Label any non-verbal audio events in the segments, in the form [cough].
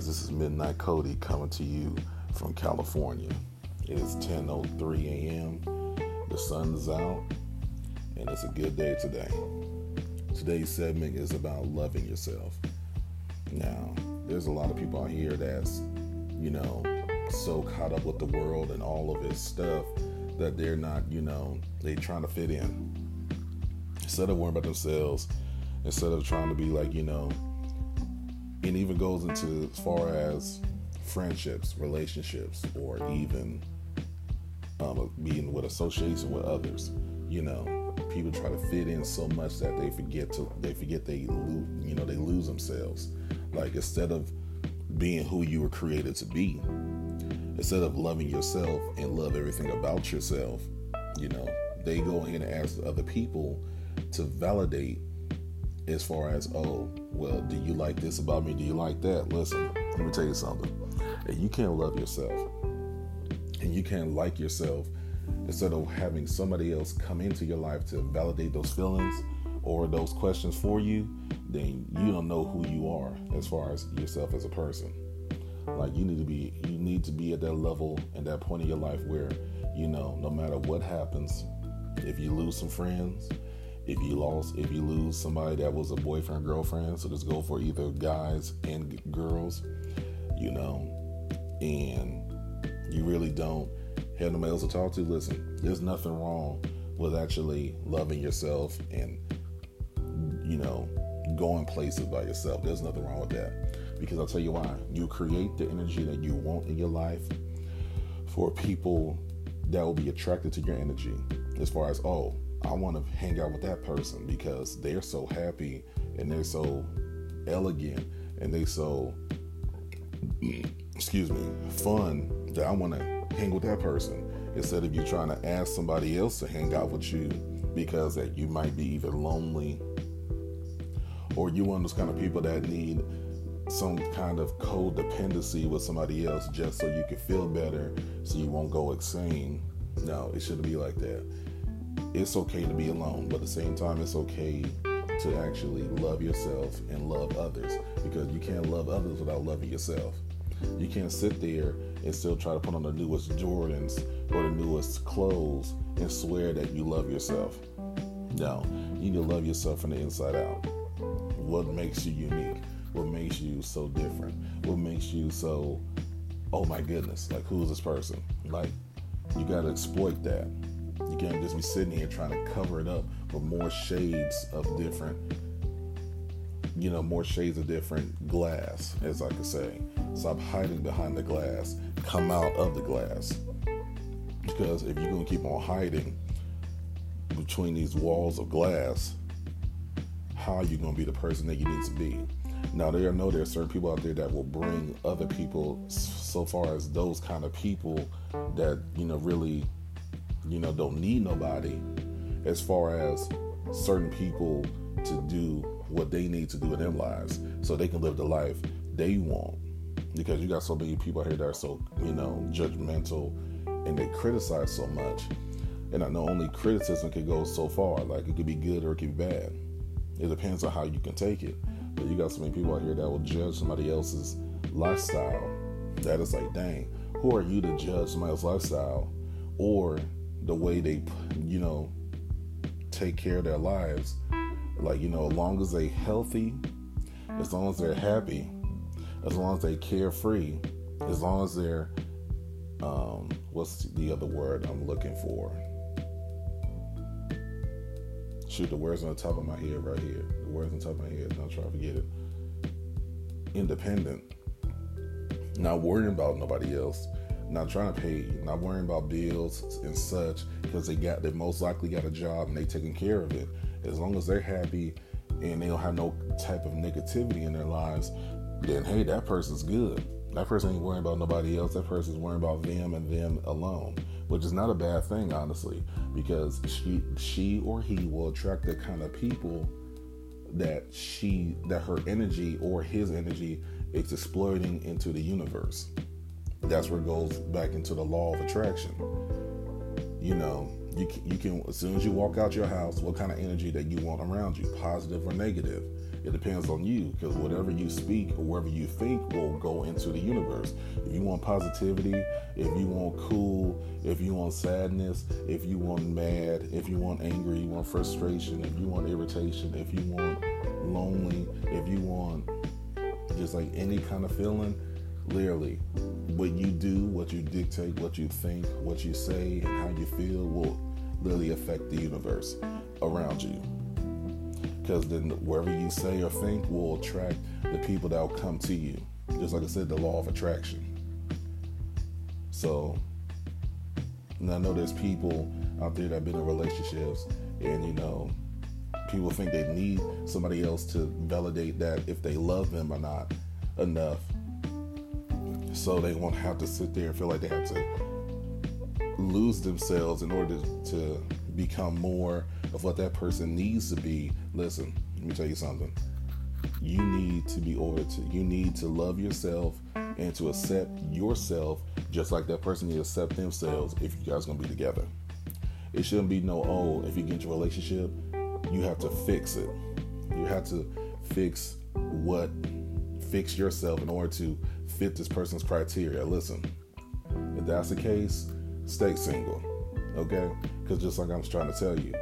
guys, this is Midnight Cody coming to you from California. It is 10:03 a.m. The sun's out, and it's a good day today. Today's segment is about loving yourself. Now, there's a lot of people out here that's, you know, so caught up with the world and all of its stuff that they're not, you know, they trying to fit in. Instead of worrying about themselves, instead of trying to be like, you know, it even goes into as far as friendships, relationships, or even um, being with association with others. You know, people try to fit in so much that they forget to they forget they lose you know they lose themselves. Like instead of being who you were created to be, instead of loving yourself and love everything about yourself, you know, they go ahead and ask other people to validate as far as, oh, well, do you like this about me? Do you like that? Listen, let me tell you something. If you can't love yourself and you can't like yourself, instead of having somebody else come into your life to validate those feelings or those questions for you, then you don't know who you are as far as yourself as a person. Like you need to be you need to be at that level and that point in your life where, you know, no matter what happens, if you lose some friends, if you lost if you lose somebody that was a boyfriend girlfriend so just go for either guys and girls you know and you really don't have nobody else to talk to. Listen there's nothing wrong with actually loving yourself and you know going places by yourself. There's nothing wrong with that. Because i'll tell you why. You create the energy that you want in your life for people that will be attracted to your energy as far as oh I want to hang out with that person because they're so happy and they're so elegant and they so excuse me fun that I want to hang with that person instead of you trying to ask somebody else to hang out with you because that you might be either lonely or you one of those kind of people that need some kind of codependency with somebody else just so you can feel better so you won't go insane. No, it shouldn't be like that it's okay to be alone, but at the same time, it's okay to actually love yourself and love others because you can't love others without loving yourself. You can't sit there and still try to put on the newest Jordans or the newest clothes and swear that you love yourself. No, you need to love yourself from the inside out. What makes you unique? What makes you so different? What makes you so, oh my goodness, like who is this person? Like, you got to exploit that. You can't just be sitting here trying to cover it up with more shades of different, you know, more shades of different glass, as I could say. Stop hiding behind the glass. Come out of the glass. Because if you're going to keep on hiding between these walls of glass, how are you going to be the person that you need to be? Now, there know there are certain people out there that will bring other people so far as those kind of people that, you know, really you know, don't need nobody as far as certain people to do what they need to do in their lives so they can live the life they want. Because you got so many people here that are so, you know, judgmental and they criticize so much. And I know only criticism can go so far. Like it could be good or it could be bad. It depends on how you can take it. But you got so many people out here that will judge somebody else's lifestyle. That is like, dang, who are you to judge somebody else's lifestyle? Or the way they, you know, take care of their lives. Like, you know, as long as they're healthy, as long as they're happy, as long as they carefree, as long as they're, um, what's the other word I'm looking for? Shoot, the words on the top of my head right here. The words on the top of my head. Don't try to forget it. Independent. Not worrying about nobody else not trying to pay, not worrying about bills and such, because they got they most likely got a job and they taking care of it. As long as they're happy and they don't have no type of negativity in their lives, then hey, that person's good. That person ain't worrying about nobody else. That person's worrying about them and them alone, which is not a bad thing, honestly, because she she or he will attract the kind of people that she that her energy or his energy is exploiting into the universe that's where it goes back into the law of attraction. You know, You you can as soon as you walk out your house, what kind of energy that you want around you, positive or negative. It depends on you because whatever you speak or whatever you think will go into the universe. If you want positivity, if you want cool, if you want sadness, if you want mad, if you want angry, you want frustration, if you want irritation, if you want lonely, if you want just like any kind of feeling, literally, what you do, what you dictate, what you think, what you say, and how you feel will literally affect the universe around you because then wherever you say or think will attract the people that will come to you. Just like I said, the law of attraction. So, and I know there's people out there that have been in relationships, and you know, people think they need somebody else to validate that if they love them or not enough. So they won't have to sit there and feel like they have to lose themselves in order to become more of what that person needs to be, listen, let me tell you something. You need to be ordered to, you need to love yourself and to accept yourself just like that person needs to accept themselves if you guys gonna be together. It shouldn't be no, oh, if you get into a relationship, you have to fix it. You have to fix what, fix yourself in order to fit this person's criteria. Listen, if that's the case, stay single, okay? Because just like I was trying to tell you,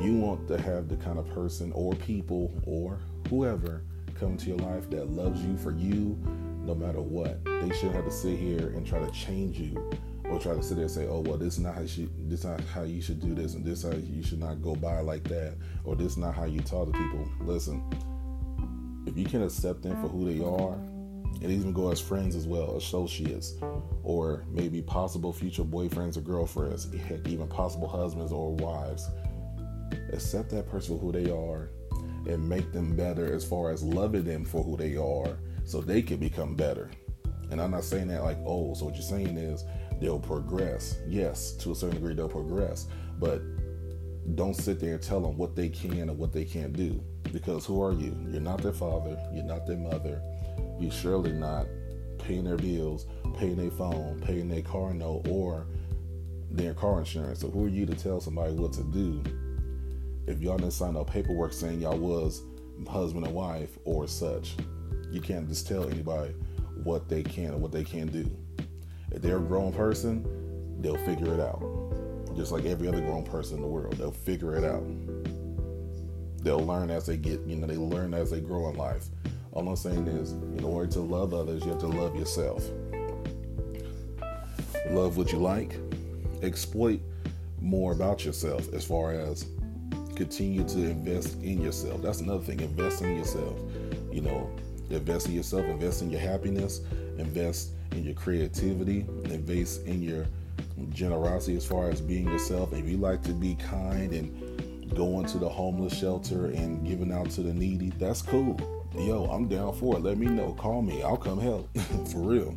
you want to have the kind of person or people or whoever come into your life that loves you for you no matter what. They shouldn't have to sit here and try to change you or try to sit there and say, "Oh, well, this is not how you this is not how you should do this, and this how you should not go by like that, or this is not how you talk to people." Listen, if you can accept them for who they are, and even go as friends as well, associates, or maybe possible future boyfriends or girlfriends, [laughs] even possible husbands or wives accept that person for who they are and make them better as far as loving them for who they are so they can become better. And I'm not saying that like, oh, so what you're saying is they'll progress. Yes, to a certain degree, they'll progress. But don't sit there and tell them what they can and what they can't do. Because who are you? You're not their father. You're not their mother. You're surely not paying their bills, paying their phone, paying their car note, or their car insurance. So who are you to tell somebody what to do if y'all didn't sign no paperwork saying y'all was husband and wife or such. You can't just tell anybody what they can and what they can't do. If they're a grown person, they'll figure it out. Just like every other grown person in the world, they'll figure it out. They'll learn as they get, you know, they learn as they grow in life. All I'm saying is, in order to love others, you have to love yourself. Love what you like, exploit more about yourself as far as continue to invest in yourself. That's another thing. Invest in yourself. You know, invest in yourself, invest in your happiness, invest in your creativity, invest in your generosity as far as being yourself. If you like to be kind and going to the homeless shelter and giving out to the needy, that's cool. Yo, I'm down for it. Let me know. Call me. I'll come help. [laughs] for real.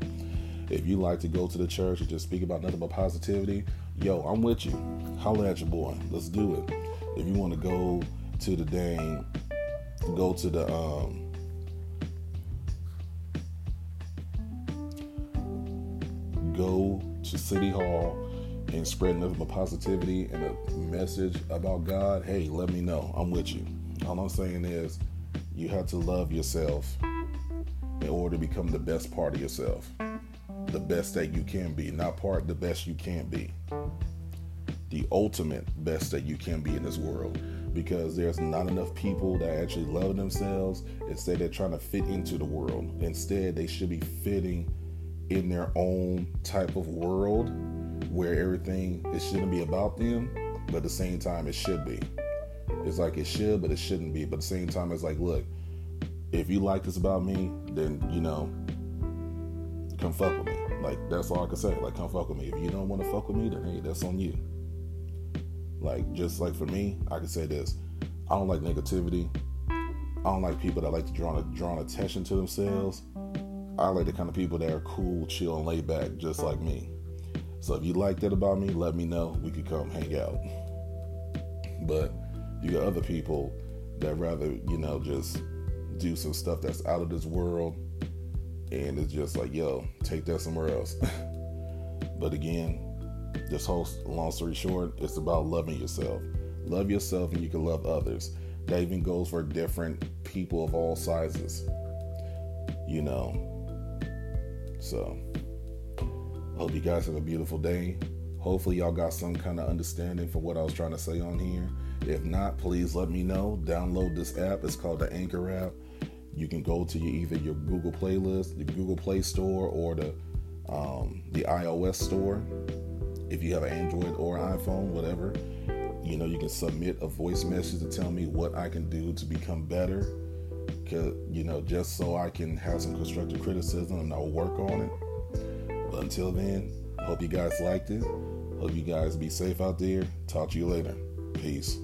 If you like to go to the church and just speak about nothing but positivity, yo, I'm with you. Holla at your boy. Let's do it if you want to go to the dang, go to the um, go to City Hall and spread nothing but positivity and a message about God, hey, let me know. I'm with you. All I'm saying is you have to love yourself in order to become the best part of yourself. The best that you can be, not part the best you can be the ultimate best that you can be in this world because there's not enough people that actually love themselves. Instead, they're trying to fit into the world. Instead, they should be fitting in their own type of world where everything it shouldn't be about them, but at the same time it should be. It's like it should, but it shouldn't be. But at the same time, it's like, look, if you like this about me, then you know, come fuck with me. Like that's all I can say. Like come fuck with me. If you don't want to fuck with me, then hey, that's on you. Like just like for me, I can say this: I don't like negativity. I don't like people that like to draw draw attention to themselves. I like the kind of people that are cool, chill, and laid back, just like me. So if you like that about me, let me know. We could come hang out. But you got other people that rather, you know, just do some stuff that's out of this world, and it's just like, yo, take that somewhere else. [laughs] but again, this whole long story short, it's about loving yourself. Love yourself and you can love others. That even goes for different people of all sizes. You know. So I hope you guys have a beautiful day. Hopefully y'all got some kind of understanding for what I was trying to say on here. If not, please let me know. Download this app. It's called the Anchor app. You can go to your, either your Google playlist, the Google Play Store, or the um, the iOS store. If you have an Android or iPhone, whatever, you know you can submit a voice message to tell me what I can do to become better. Cause you know just so I can have some constructive criticism and I'll work on it. But until then, hope you guys liked it. Hope you guys be safe out there. Talk to you later. Peace.